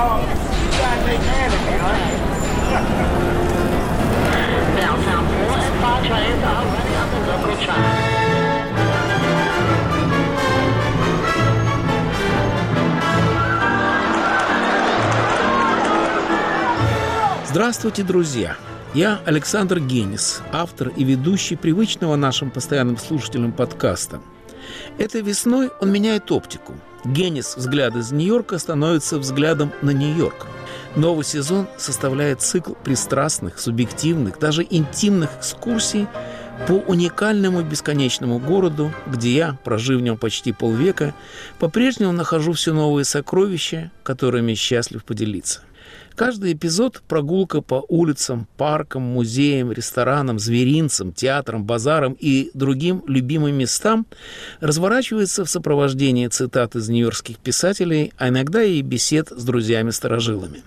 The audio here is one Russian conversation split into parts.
Well, you gotta take care of me, huh? Downtown 4 and 5 trains are running on the local track. Здравствуйте, друзья! Я Александр Генис, автор и ведущий привычного нашим постоянным слушателям подкаста. Этой весной он меняет оптику. Генис «Взгляд из Нью-Йорка» становится взглядом на Нью-Йорк. Новый сезон составляет цикл пристрастных, субъективных, даже интимных экскурсий по уникальному бесконечному городу, где я, прожив в нем почти полвека, по-прежнему нахожу все новые сокровища, которыми счастлив поделиться. Каждый эпизод – прогулка по улицам, паркам, музеям, ресторанам, зверинцам, театрам, базарам и другим любимым местам разворачивается в сопровождении цитат из нью-йоркских писателей, а иногда и бесед с друзьями-старожилами.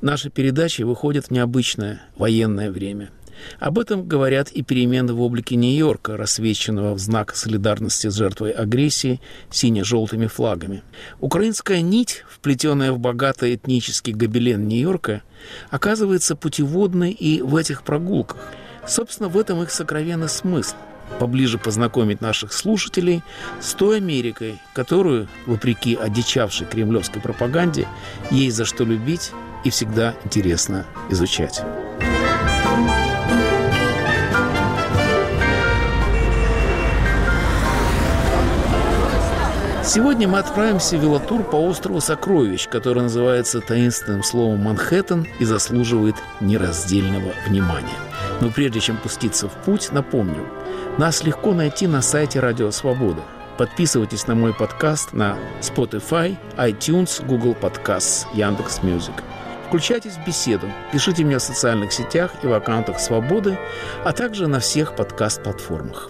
Наши передачи выходят в необычное военное время – об этом говорят и перемены в облике Нью-Йорка, рассвеченного в знак солидарности с жертвой агрессии сине-желтыми флагами. Украинская нить, вплетенная в богатый этнический гобелен Нью-Йорка, оказывается путеводной и в этих прогулках. Собственно, в этом их сокровенный смысл – поближе познакомить наших слушателей с той Америкой, которую, вопреки одичавшей кремлевской пропаганде, есть за что любить и всегда интересно изучать. Сегодня мы отправимся в велотур по острову Сокровищ, который называется таинственным словом Манхэттен и заслуживает нераздельного внимания. Но прежде чем пуститься в путь, напомню, нас легко найти на сайте Радио Свобода. Подписывайтесь на мой подкаст на Spotify, iTunes, Google Podcasts, Яндекс.Music. Включайтесь в беседу, пишите мне в социальных сетях и в аккаунтах Свободы, а также на всех подкаст-платформах.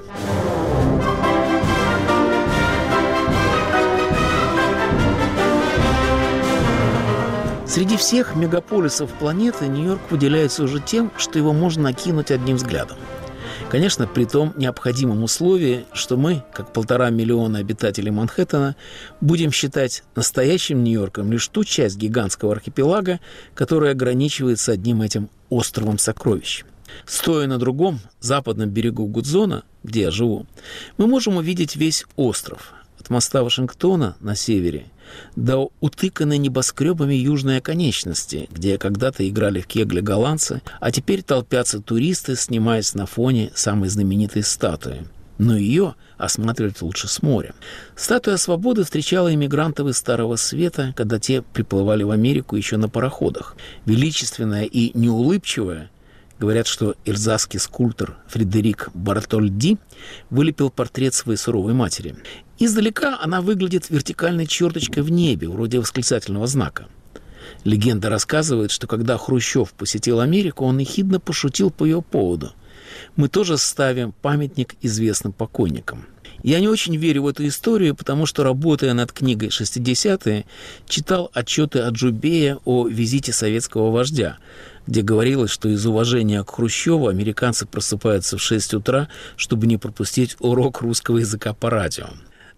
Среди всех мегаполисов планеты Нью-Йорк выделяется уже тем, что его можно накинуть одним взглядом. Конечно, при том необходимом условии, что мы, как полтора миллиона обитателей Манхэттена, будем считать настоящим Нью-Йорком лишь ту часть гигантского архипелага, которая ограничивается одним этим островом сокровищ. Стоя на другом, западном берегу Гудзона, где я живу, мы можем увидеть весь остров, от моста Вашингтона на севере до утыканной небоскребами южной оконечности, где когда-то играли в кегли голландцы, а теперь толпятся туристы, снимаясь на фоне самой знаменитой статуи. Но ее осматривать лучше с моря. Статуя свободы встречала иммигрантов из Старого Света, когда те приплывали в Америку еще на пароходах. Величественная и неулыбчивая, Говорят, что эльзасский скульптор Фредерик Бартольди вылепил портрет своей суровой матери. Издалека она выглядит вертикальной черточкой в небе, вроде восклицательного знака. Легенда рассказывает, что когда Хрущев посетил Америку, он ехидно пошутил по ее поводу. Мы тоже ставим памятник известным покойникам. Я не очень верю в эту историю, потому что, работая над книгой «60-е», читал отчеты от Джубея о визите советского вождя, где говорилось, что из уважения к Хрущеву американцы просыпаются в 6 утра, чтобы не пропустить урок русского языка по радио.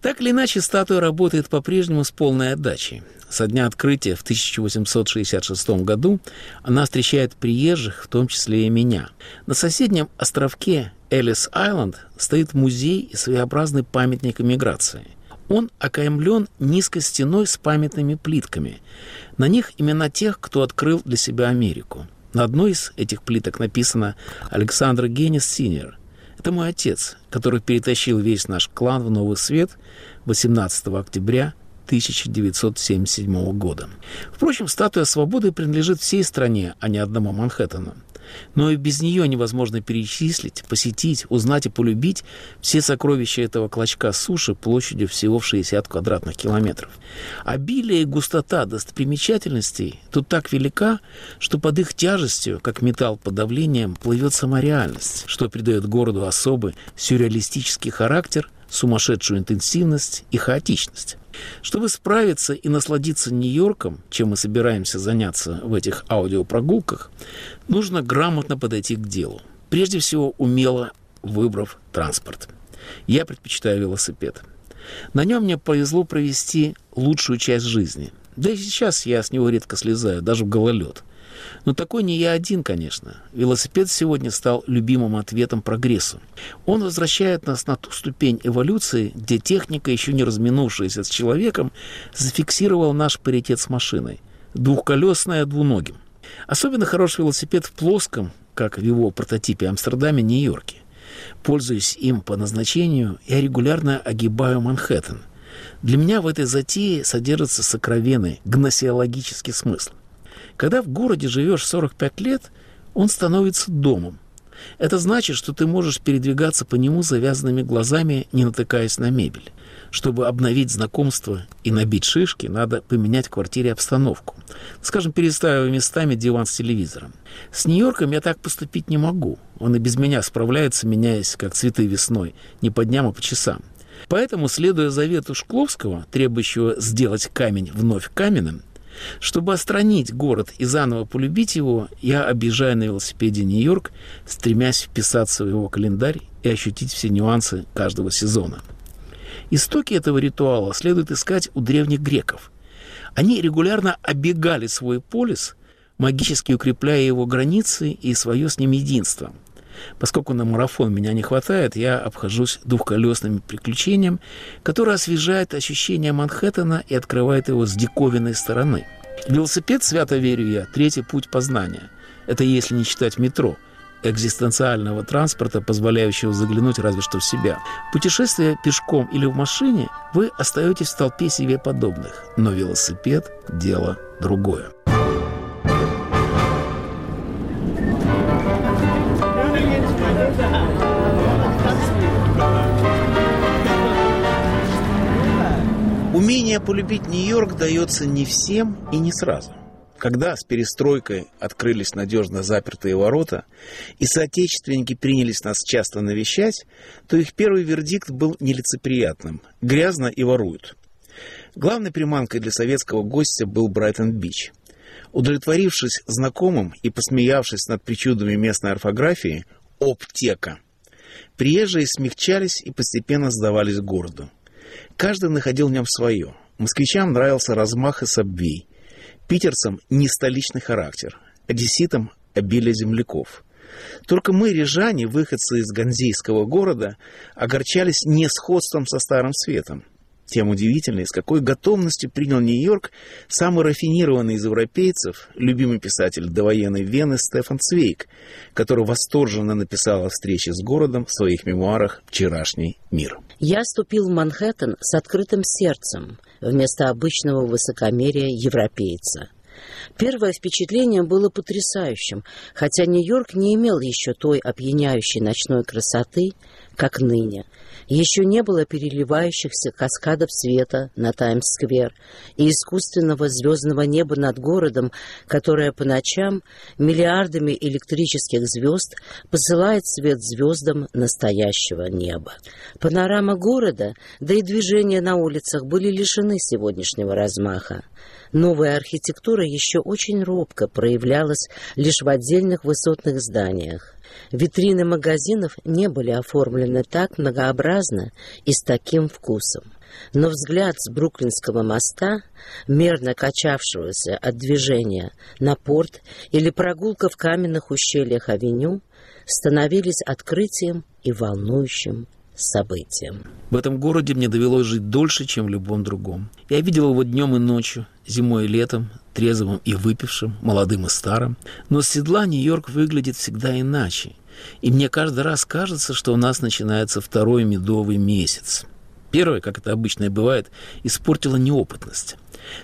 Так или иначе, статуя работает по-прежнему с полной отдачей. Со дня открытия в 1866 году она встречает приезжих, в том числе и меня. На соседнем островке Элис-Айленд стоит музей и своеобразный памятник эмиграции. Он окаймлен низкой стеной с памятными плитками. На них имена тех, кто открыл для себя Америку. На одной из этих плиток написано «Александр Генис Синер». Это мой отец, который перетащил весь наш клан в Новый Свет 18 октября 1977 года. Впрочем, статуя свободы принадлежит всей стране, а не одному Манхэттену. Но и без нее невозможно перечислить, посетить, узнать и полюбить все сокровища этого клочка суши площадью всего в 60 квадратных километров. Обилие и густота достопримечательностей тут так велика, что под их тяжестью, как металл под давлением, плывет сама реальность, что придает городу особый сюрреалистический характер, сумасшедшую интенсивность и хаотичность. Чтобы справиться и насладиться Нью-Йорком, чем мы собираемся заняться в этих аудиопрогулках, нужно грамотно подойти к делу. Прежде всего, умело выбрав транспорт. Я предпочитаю велосипед. На нем мне повезло провести лучшую часть жизни. Да и сейчас я с него редко слезаю, даже в гололед. Но такой не я один, конечно. Велосипед сегодня стал любимым ответом прогрессу. Он возвращает нас на ту ступень эволюции, где техника, еще не разминувшаяся с человеком, зафиксировала наш паритет с машиной. Двухколесная двуногим. Особенно хороший велосипед в плоском, как в его прототипе Амстердаме, Нью-Йорке. Пользуясь им по назначению, я регулярно огибаю Манхэттен. Для меня в этой затее содержится сокровенный гносеологический смысл. Когда в городе живешь 45 лет, он становится домом. Это значит, что ты можешь передвигаться по нему завязанными глазами, не натыкаясь на мебель. Чтобы обновить знакомство и набить шишки, надо поменять в квартире обстановку. Скажем, переставив местами диван с телевизором. С Нью-Йорком я так поступить не могу. Он и без меня справляется, меняясь, как цветы весной, не по дням, а по часам. Поэтому, следуя завету Шкловского, требующего сделать камень вновь каменным, чтобы остранить город и заново полюбить его, я объезжаю на велосипеде Нью-Йорк, стремясь вписаться в его календарь и ощутить все нюансы каждого сезона. Истоки этого ритуала следует искать у древних греков. Они регулярно оббегали свой полис, магически укрепляя его границы и свое с ним единство. Поскольку на марафон меня не хватает, я обхожусь двухколесным приключением, которое освежает ощущение Манхэттена и открывает его с диковинной стороны. Велосипед, свято верю я, третий путь познания. Это если не считать метро – экзистенциального транспорта, позволяющего заглянуть разве что в себя. Путешествие пешком или в машине, вы остаетесь в толпе себе подобных, но велосипед – дело другое. Полюбить Нью-Йорк дается не всем и не сразу. Когда с перестройкой открылись надежно запертые ворота, и соотечественники принялись нас часто навещать, то их первый вердикт был нелицеприятным – грязно и воруют. Главной приманкой для советского гостя был Брайтон-Бич. Удовлетворившись знакомым и посмеявшись над причудами местной орфографии – «Оптека», приезжие смягчались и постепенно сдавались городу. Каждый находил в нем свое. Москвичам нравился размах и сабвей – Питерцам не столичный характер, одесситам обилие земляков. Только мы, рижане, выходцы из ганзейского города, огорчались не сходством со Старым Светом. Тем удивительнее, с какой готовностью принял Нью-Йорк самый рафинированный из европейцев, любимый писатель довоенной Вены Стефан Цвейк, который восторженно написал о встрече с городом в своих мемуарах «Вчерашний мир». Я ступил в Манхэттен с открытым сердцем, вместо обычного высокомерия европейца. Первое впечатление было потрясающим, хотя Нью-Йорк не имел еще той опьяняющей ночной красоты, как ныне – еще не было переливающихся каскадов света на Таймс-сквер и искусственного звездного неба над городом, которое по ночам миллиардами электрических звезд посылает свет звездам настоящего неба. Панорама города, да и движения на улицах были лишены сегодняшнего размаха. Новая архитектура еще очень робко проявлялась лишь в отдельных высотных зданиях. Витрины магазинов не были оформлены так многообразно и с таким вкусом. Но взгляд с Бруклинского моста, мерно качавшегося от движения на порт или прогулка в каменных ущельях авеню, становились открытием и волнующим событием. В этом городе мне довелось жить дольше, чем в любом другом. Я видел его днем и ночью, зимой и летом, трезвым и выпившим, молодым и старым. Но с седла Нью-Йорк выглядит всегда иначе. И мне каждый раз кажется, что у нас начинается второй медовый месяц. Первый, как это обычно и бывает, испортила неопытность.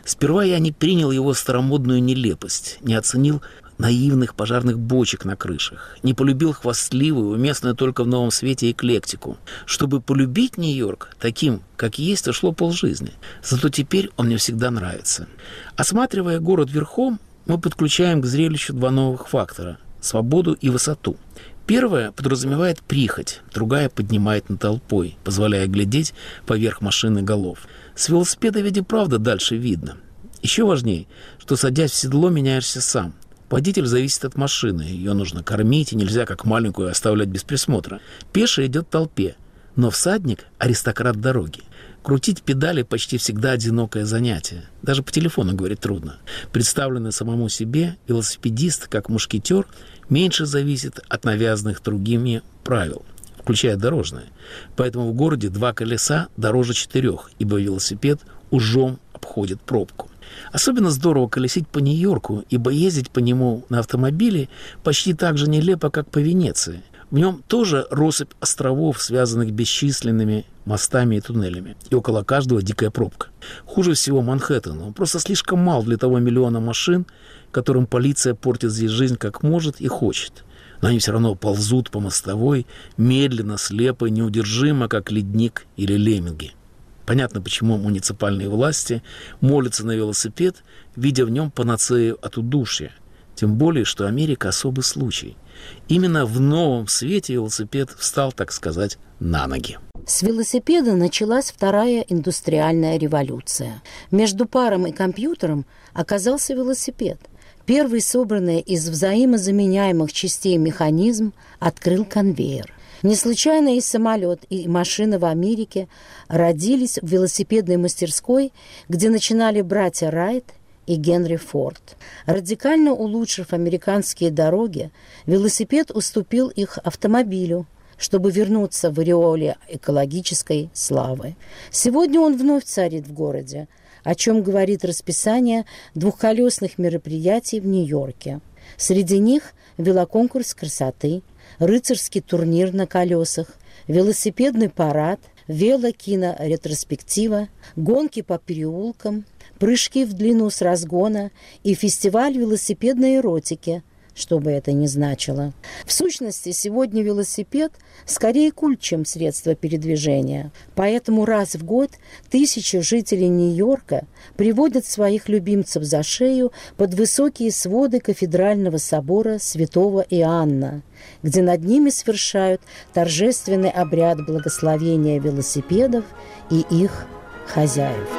Сперва я не принял его старомодную нелепость, не оценил наивных пожарных бочек на крышах, не полюбил хвастливую, уместную только в новом свете эклектику. Чтобы полюбить Нью-Йорк таким, как есть, ушло полжизни. Зато теперь он мне всегда нравится. Осматривая город верхом, мы подключаем к зрелищу два новых фактора – свободу и высоту. Первая подразумевает прихоть, другая поднимает над толпой, позволяя глядеть поверх машины голов. С велосипеда ведь и правда дальше видно. Еще важнее, что садясь в седло, меняешься сам. Водитель зависит от машины, ее нужно кормить, и нельзя как маленькую оставлять без присмотра. Пеший идет толпе, но всадник – аристократ дороги. Крутить педали почти всегда одинокое занятие. Даже по телефону говорить трудно. Представленный самому себе, велосипедист, как мушкетер, меньше зависит от навязанных другими правил, включая дорожные. Поэтому в городе два колеса дороже четырех, ибо велосипед ужом обходит пробку. Особенно здорово колесить по Нью-Йорку, ибо ездить по нему на автомобиле почти так же нелепо, как по Венеции. В нем тоже россыпь островов, связанных бесчисленными мостами и туннелями. И около каждого дикая пробка. Хуже всего Манхэттен. Он просто слишком мал для того миллиона машин, которым полиция портит здесь жизнь как может и хочет. Но они все равно ползут по мостовой, медленно, слепо, неудержимо, как ледник или лемминги. Понятно, почему муниципальные власти молятся на велосипед, видя в нем панацею от удушья. Тем более, что Америка особый случай. Именно в новом свете велосипед встал, так сказать, на ноги. С велосипеда началась вторая индустриальная революция. Между паром и компьютером оказался велосипед. Первый собранный из взаимозаменяемых частей механизм открыл конвейер. Не случайно и самолет, и машина в Америке родились в велосипедной мастерской, где начинали братья Райт и Генри Форд. Радикально улучшив американские дороги, велосипед уступил их автомобилю, чтобы вернуться в ореоле экологической славы. Сегодня он вновь царит в городе, о чем говорит расписание двухколесных мероприятий в Нью-Йорке. Среди них велоконкурс красоты, рыцарский турнир на колесах, велосипедный парад, велокино-ретроспектива, гонки по переулкам, прыжки в длину с разгона и фестиваль велосипедной эротики, что бы это ни значило. В сущности, сегодня велосипед скорее культ, чем средство передвижения. Поэтому раз в год тысячи жителей Нью-Йорка приводят своих любимцев за шею под высокие своды кафедрального собора святого Иоанна, где над ними совершают торжественный обряд благословения велосипедов и их хозяев.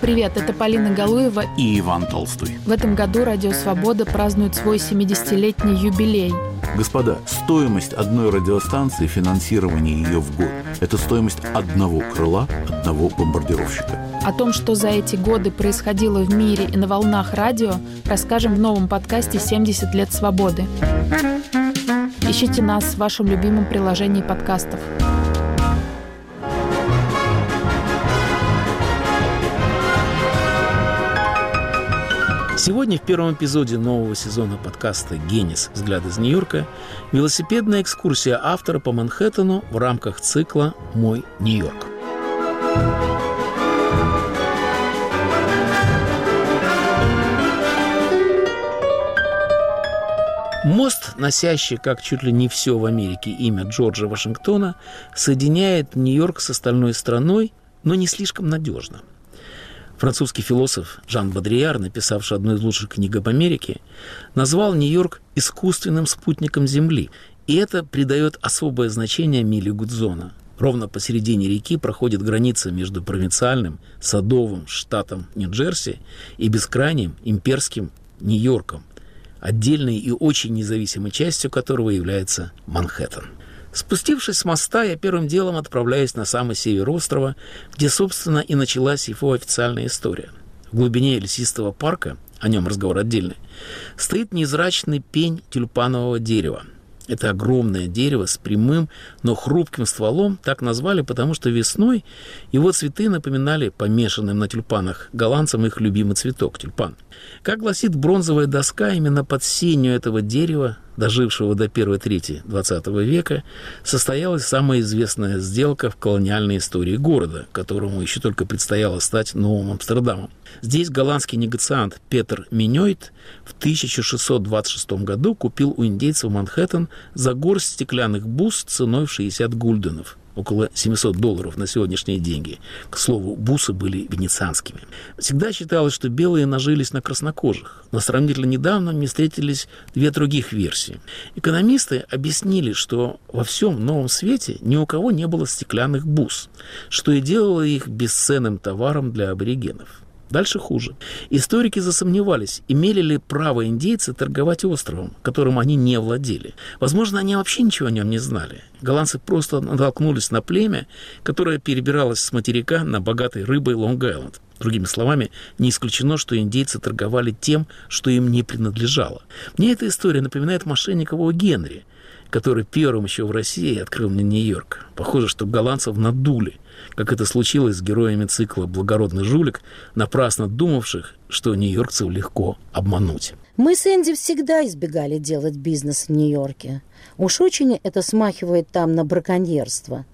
Привет, это Полина Галуева и Иван Толстой. В этом году Радио Свобода празднует свой 70-летний юбилей. Господа, стоимость одной радиостанции, финансирование ее в год – это стоимость одного крыла, одного бомбардировщика. О том, что за эти годы происходило в мире и на волнах радио, расскажем в новом подкасте «70 лет свободы». Ищите нас в вашем любимом приложении подкастов. Сегодня в первом эпизоде нового сезона подкаста «Генис. Взгляд из Нью-Йорка» велосипедная экскурсия автора по Манхэттену в рамках цикла «Мой Нью-Йорк». Мост, носящий, как чуть ли не все в Америке, имя Джорджа Вашингтона, соединяет Нью-Йорк с остальной страной, но не слишком надежно – Французский философ Жан Бодрияр, написавший одну из лучших книг об Америке, назвал Нью-Йорк искусственным спутником Земли, и это придает особое значение миле Гудзона. Ровно посередине реки проходит граница между провинциальным, садовым штатом Нью-Джерси и бескрайним имперским Нью-Йорком, отдельной и очень независимой частью которого является Манхэттен. Спустившись с моста, я первым делом отправляюсь на самый север острова, где, собственно, и началась его официальная история. В глубине лесистого парка, о нем разговор отдельный, стоит незрачный пень тюльпанового дерева – это огромное дерево с прямым, но хрупким стволом так назвали, потому что весной его цветы напоминали помешанным на тюльпанах голландцам их любимый цветок – тюльпан. Как гласит бронзовая доска, именно под сенью этого дерева, дожившего до первой трети XX века, состоялась самая известная сделка в колониальной истории города, которому еще только предстояло стать новым Амстердамом. Здесь голландский негациант Петр Миньойт в 1626 году купил у индейцев Манхэттен за горсть стеклянных бус ценой в 60 гульденов около 700 долларов на сегодняшние деньги. К слову, бусы были венецианскими. Всегда считалось, что белые нажились на краснокожих, но сравнительно недавно мне встретились две других версии. Экономисты объяснили, что во всем новом свете ни у кого не было стеклянных бус, что и делало их бесценным товаром для аборигенов. Дальше хуже. Историки засомневались, имели ли право индейцы торговать островом, которым они не владели. Возможно, они вообще ничего о нем не знали. Голландцы просто натолкнулись на племя, которое перебиралось с материка на богатой рыбой Лонг-Айленд. Другими словами, не исключено, что индейцы торговали тем, что им не принадлежало. Мне эта история напоминает мошенникового Генри, который первым еще в России открыл мне Нью-Йорк. Похоже, что голландцев надули – как это случилось с героями цикла «Благородный жулик», напрасно думавших, что нью-йоркцев легко обмануть. Мы с Энди всегда избегали делать бизнес в Нью-Йорке. Уж очень это смахивает там на браконьерство.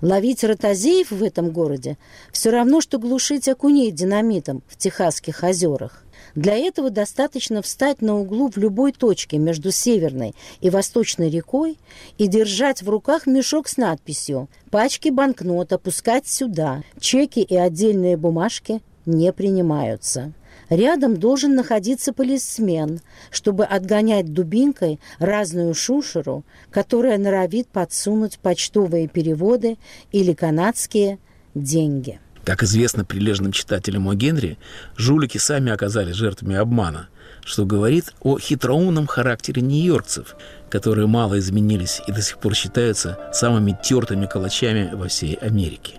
Ловить ротозеев в этом городе все равно, что глушить окуней динамитом в Техасских озерах. Для этого достаточно встать на углу в любой точке между Северной и Восточной рекой и держать в руках мешок с надписью «Пачки банкнот опускать сюда, чеки и отдельные бумажки не принимаются». Рядом должен находиться полисмен, чтобы отгонять дубинкой разную шушеру, которая норовит подсунуть почтовые переводы или канадские деньги. Как известно прилежным читателям о Генри, жулики сами оказались жертвами обмана, что говорит о хитроумном характере нью-йоркцев, которые мало изменились и до сих пор считаются самыми тертыми калачами во всей Америке.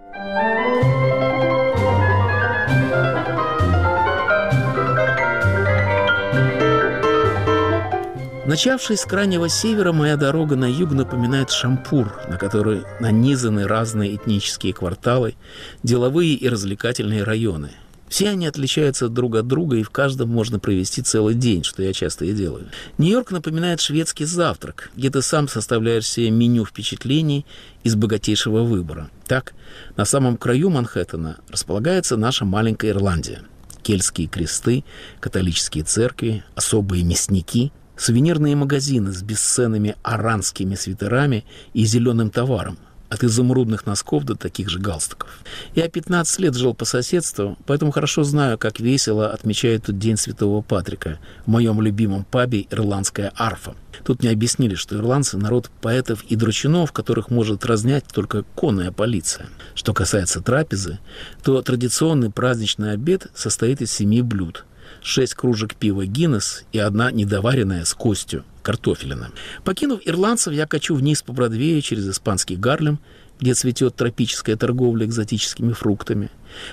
Начавшись с крайнего севера, моя дорога на юг напоминает шампур, на который нанизаны разные этнические кварталы, деловые и развлекательные районы. Все они отличаются друг от друга, и в каждом можно провести целый день, что я часто и делаю. Нью-Йорк напоминает шведский завтрак, где ты сам составляешь себе меню впечатлений из богатейшего выбора. Так, на самом краю Манхэттена располагается наша маленькая Ирландия. Кельтские кресты, католические церкви, особые мясники – Сувенирные магазины с бесценными аранскими свитерами и зеленым товаром, от изумрудных носков до таких же галстуков. Я 15 лет жил по соседству, поэтому хорошо знаю, как весело отмечают тут День Святого Патрика в моем любимом пабе «Ирландская арфа». Тут мне объяснили, что ирландцы – народ поэтов и дручинов, которых может разнять только конная полиция. Что касается трапезы, то традиционный праздничный обед состоит из семи блюд – шесть кружек пива Гиннес и одна недоваренная с костью картофелина. Покинув ирландцев, я качу вниз по Бродвею через испанский Гарлем, где цветет тропическая торговля экзотическими фруктами.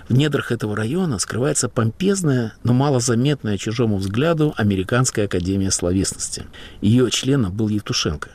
В недрах этого района скрывается помпезная, но малозаметная чужому взгляду Американская академия словесности. Ее членом был Евтушенко.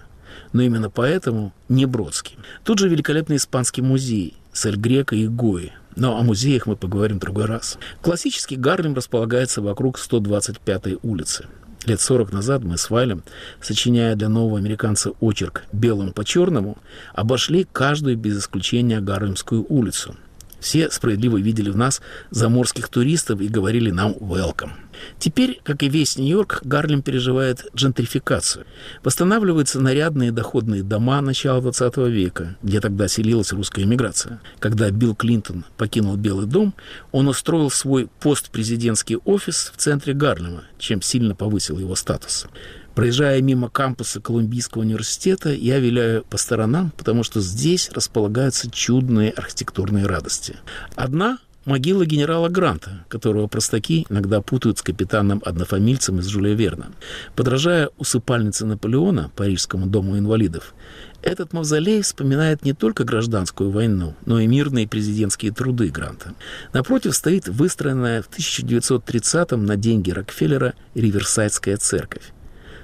Но именно поэтому не Бродский. Тут же великолепный испанский музей с Эль Греко и Гои, но о музеях мы поговорим в другой раз. Классический Гарлем располагается вокруг 125-й улицы. Лет 40 назад мы с Вайлем, сочиняя для нового американца очерк «Белым по черному», обошли каждую без исключения Гарлемскую улицу – все справедливо видели в нас заморских туристов и говорили нам «welcome». Теперь, как и весь Нью-Йорк, Гарлем переживает джентрификацию. Восстанавливаются нарядные доходные дома начала 20 века, где тогда селилась русская эмиграция. Когда Билл Клинтон покинул Белый дом, он устроил свой постпрезидентский офис в центре Гарлема, чем сильно повысил его статус. Проезжая мимо кампуса Колумбийского университета, я виляю по сторонам, потому что здесь располагаются чудные архитектурные радости. Одна могила генерала Гранта, которого простаки иногда путают с капитаном-однофамильцем из Жюля Верна. Подражая усыпальнице Наполеона, Парижскому дому инвалидов, этот мавзолей вспоминает не только гражданскую войну, но и мирные президентские труды Гранта. Напротив стоит выстроенная в 1930-м на деньги Рокфеллера Риверсайдская церковь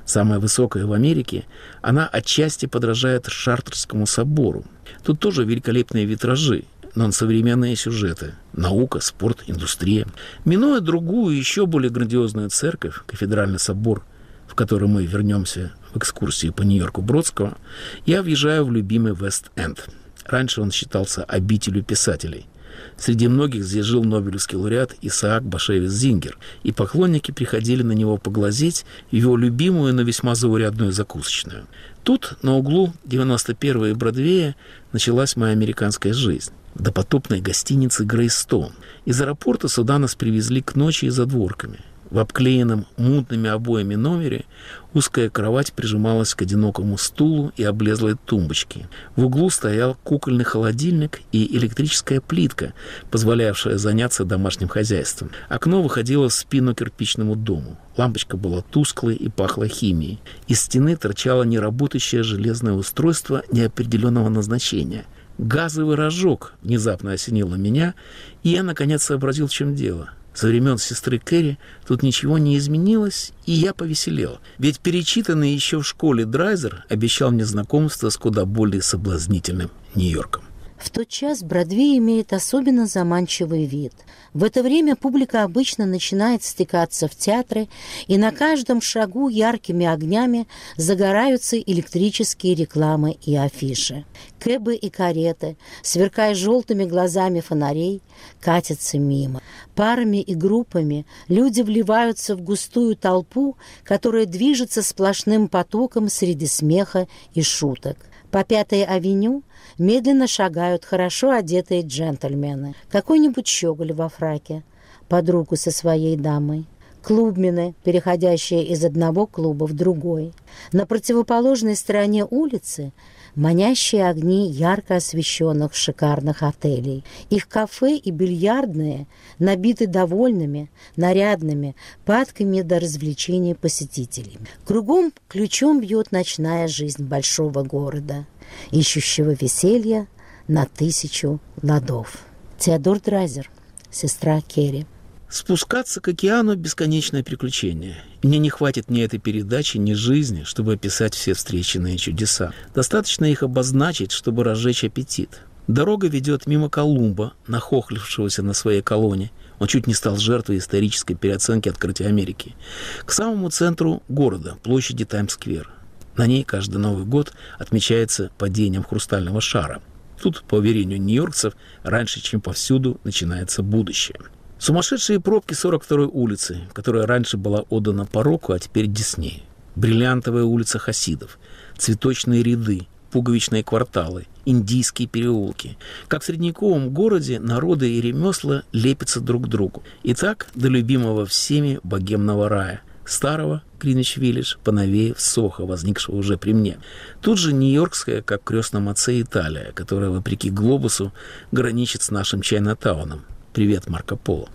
самая высокая в Америке, она отчасти подражает Шартерскому собору. Тут тоже великолепные витражи, но современные сюжеты. Наука, спорт, индустрия. Минуя другую, еще более грандиозную церковь, кафедральный собор, в который мы вернемся в экскурсии по Нью-Йорку Бродского, я въезжаю в любимый Вест-Энд. Раньше он считался обителю писателей – Среди многих здесь жил Нобелевский лауреат Исаак Башевец Зингер, и поклонники приходили на него поглазеть его любимую, но весьма заурядную закусочную. Тут, на углу 91-й Бродвея, началась моя американская жизнь. В допотопной гостинице «Грейстоун». Из аэропорта сюда нас привезли к ночи и за дворками. В обклеенном мутными обоями номере узкая кровать прижималась к одинокому стулу и облезлой тумбочке. В углу стоял кукольный холодильник и электрическая плитка, позволявшая заняться домашним хозяйством. Окно выходило в спину кирпичному дому. Лампочка была тусклой и пахла химией. Из стены торчало неработающее железное устройство неопределенного назначения – Газовый рожок внезапно осенило меня, и я, наконец, сообразил, в чем дело. Со времен сестры Кэрри тут ничего не изменилось, и я повеселел. Ведь перечитанный еще в школе Драйзер обещал мне знакомство с куда более соблазнительным Нью-Йорком. В тот час Бродвей имеет особенно заманчивый вид. В это время публика обычно начинает стекаться в театры, и на каждом шагу яркими огнями загораются электрические рекламы и афиши. Кэбы и кареты, сверкая желтыми глазами фонарей, катятся мимо. Парами и группами люди вливаются в густую толпу, которая движется сплошным потоком среди смеха и шуток. По Пятой авеню медленно шагают хорошо одетые джентльмены. Какой-нибудь щеголь во фраке, под руку со своей дамой. Клубмены, переходящие из одного клуба в другой. На противоположной стороне улицы манящие огни ярко освещенных шикарных отелей. Их кафе и бильярдные набиты довольными, нарядными, падками до развлечений посетителей. Кругом ключом бьет ночная жизнь большого города, ищущего веселья на тысячу ладов. Теодор Драйзер, сестра Керри. Спускаться к океану – бесконечное приключение. Мне не хватит ни этой передачи, ни жизни, чтобы описать все встреченные чудеса. Достаточно их обозначить, чтобы разжечь аппетит. Дорога ведет мимо Колумба, нахохлившегося на своей колонне. Он чуть не стал жертвой исторической переоценки открытия Америки. К самому центру города, площади Таймс-сквер. На ней каждый Новый год отмечается падением хрустального шара. Тут, по уверению нью-йоркцев, раньше, чем повсюду, начинается будущее – Сумасшедшие пробки 42-й улицы, которая раньше была отдана пороку, а теперь Диснею. Бриллиантовая улица Хасидов, цветочные ряды, пуговичные кварталы, индийские переулки. Как в средневековом городе народы и ремесла лепятся друг к другу. И так до любимого всеми богемного рая, старого Гринвич-Виллидж, поновее в Сохо, возникшего уже при мне. Тут же Нью-Йоркская, как крестном отце Италия, которая, вопреки глобусу, граничит с нашим Чайна-тауном. Привет, Марко Поло.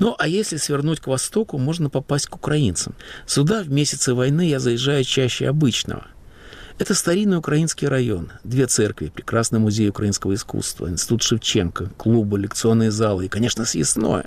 Ну, а если свернуть к востоку, можно попасть к украинцам. Сюда в месяцы войны я заезжаю чаще обычного. Это старинный украинский район. Две церкви, прекрасный музей украинского искусства, институт Шевченко, клубы, лекционные залы и, конечно, съестное.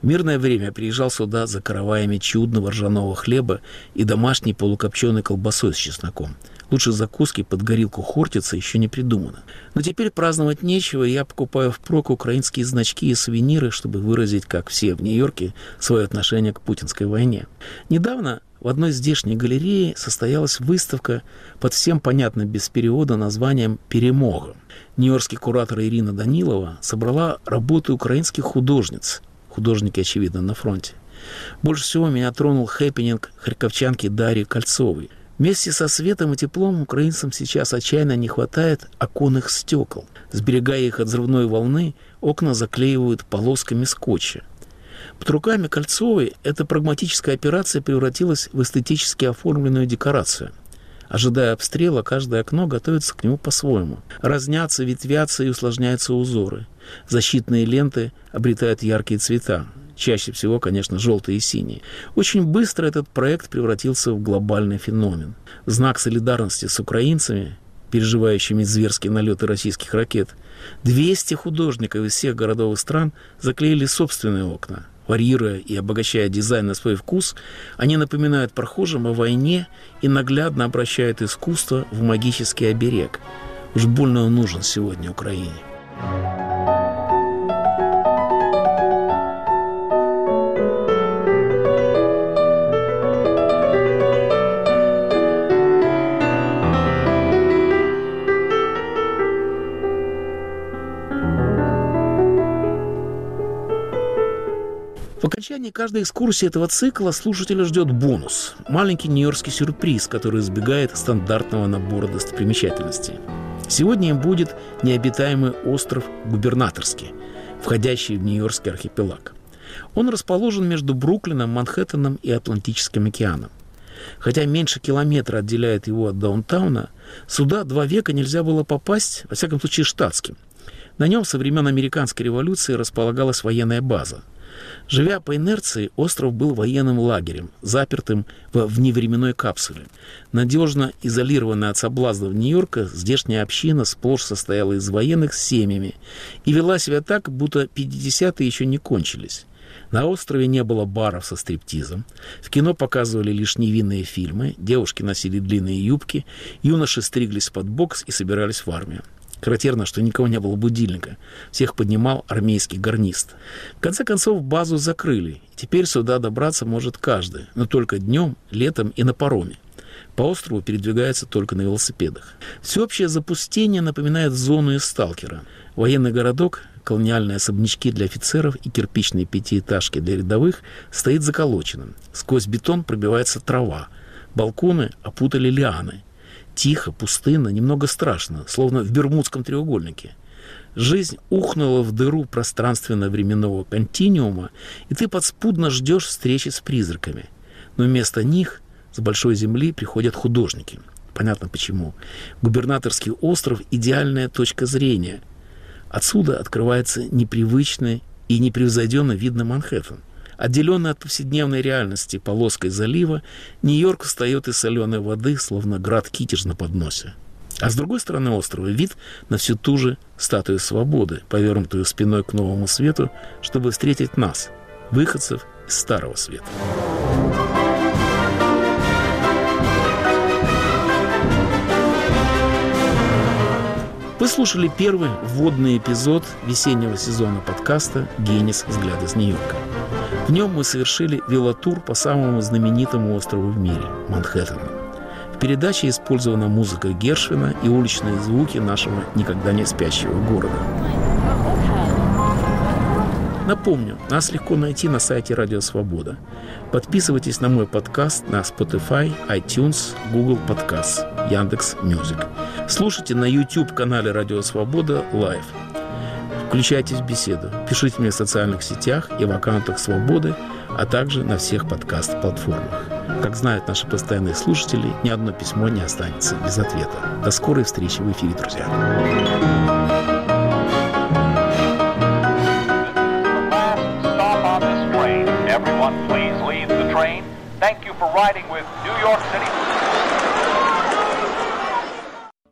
В мирное время я приезжал сюда за караваями чудного ржаного хлеба и домашней полукопченой колбасой с чесноком – Лучше закуски под горилку хортица еще не придумано. Но теперь праздновать нечего, и я покупаю впрок украинские значки и сувениры, чтобы выразить, как все в Нью-Йорке, свое отношение к путинской войне. Недавно в одной здешней галерее состоялась выставка под всем понятно без перевода названием «Перемога». Нью-Йоркский куратор Ирина Данилова собрала работы украинских художниц. Художники, очевидно, на фронте. Больше всего меня тронул хэппенинг харьковчанки Дарьи Кольцовой – Вместе со светом и теплом украинцам сейчас отчаянно не хватает оконных стекол. Сберегая их от взрывной волны, окна заклеивают полосками скотча. Под руками Кольцовой эта прагматическая операция превратилась в эстетически оформленную декорацию. Ожидая обстрела, каждое окно готовится к нему по-своему. Разнятся, ветвятся и усложняются узоры. Защитные ленты обретают яркие цвета. Чаще всего, конечно, желтые и синие. Очень быстро этот проект превратился в глобальный феномен. Знак солидарности с украинцами, переживающими зверские налеты российских ракет, 200 художников из всех городов и стран заклеили собственные окна. Варьируя и обогащая дизайн на свой вкус, они напоминают прохожим о войне и наглядно обращают искусство в магический оберег. Уж больно он нужен сегодня Украине. Каждой экскурсии этого цикла слушателя ждет бонус – маленький нью-йоркский сюрприз, который избегает стандартного набора достопримечательностей. Сегодня им будет необитаемый остров Губернаторский, входящий в Нью-Йоркский архипелаг. Он расположен между Бруклином, Манхэттеном и Атлантическим океаном. Хотя меньше километра отделяет его от даунтауна, сюда два века нельзя было попасть, во всяком случае штатским. На нем со времен американской революции располагалась военная база. Живя по инерции, остров был военным лагерем, запертым в вневременной капсуле. Надежно изолированная от соблазнов Нью-Йорка, здешняя община сплошь состояла из военных с семьями и вела себя так, будто 50-е еще не кончились. На острове не было баров со стриптизом. В кино показывали лишь невинные фильмы. Девушки носили длинные юбки, юноши стриглись под бокс и собирались в армию. Характерно, что никого не было будильника. Всех поднимал армейский гарнист. В конце концов, базу закрыли. Теперь сюда добраться может каждый, но только днем, летом и на пароме. По острову передвигается только на велосипедах. Всеобщее запустение напоминает зону из «Сталкера». Военный городок, колониальные особнячки для офицеров и кирпичные пятиэтажки для рядовых стоит заколоченным. Сквозь бетон пробивается трава. Балконы опутали лианы. Тихо, пустынно, немного страшно, словно в Бермудском треугольнике. Жизнь ухнула в дыру пространственно-временного континиума, и ты подспудно ждешь встречи с призраками. Но вместо них с большой земли приходят художники. Понятно почему. Губернаторский остров – идеальная точка зрения. Отсюда открывается непривычный и непревзойденно видно Манхэттен. Отделенный от повседневной реальности полоской залива, Нью-Йорк встает из соленой воды, словно град Китеж на подносе. А с другой стороны острова вид на всю ту же статую свободы, повернутую спиной к новому свету, чтобы встретить нас, выходцев из старого света. Вы слушали первый вводный эпизод весеннего сезона подкаста «Генис. Взгляд из Нью-Йорка». В нем мы совершили велотур по самому знаменитому острову в мире – Манхэттену. В передаче использована музыка Гершвина и уличные звуки нашего никогда не спящего города. Напомню, нас легко найти на сайте Радио Свобода. Подписывайтесь на мой подкаст на Spotify, iTunes, Google Podcast, Яндекс Music. Слушайте на YouTube-канале Радио Свобода Live. Включайтесь в беседу. Пишите мне в социальных сетях и в аккаунтах Свободы, а также на всех подкаст-платформах. Как знают наши постоянные слушатели, ни одно письмо не останется без ответа. До скорой встречи в эфире, друзья. Thank you for riding with New York City.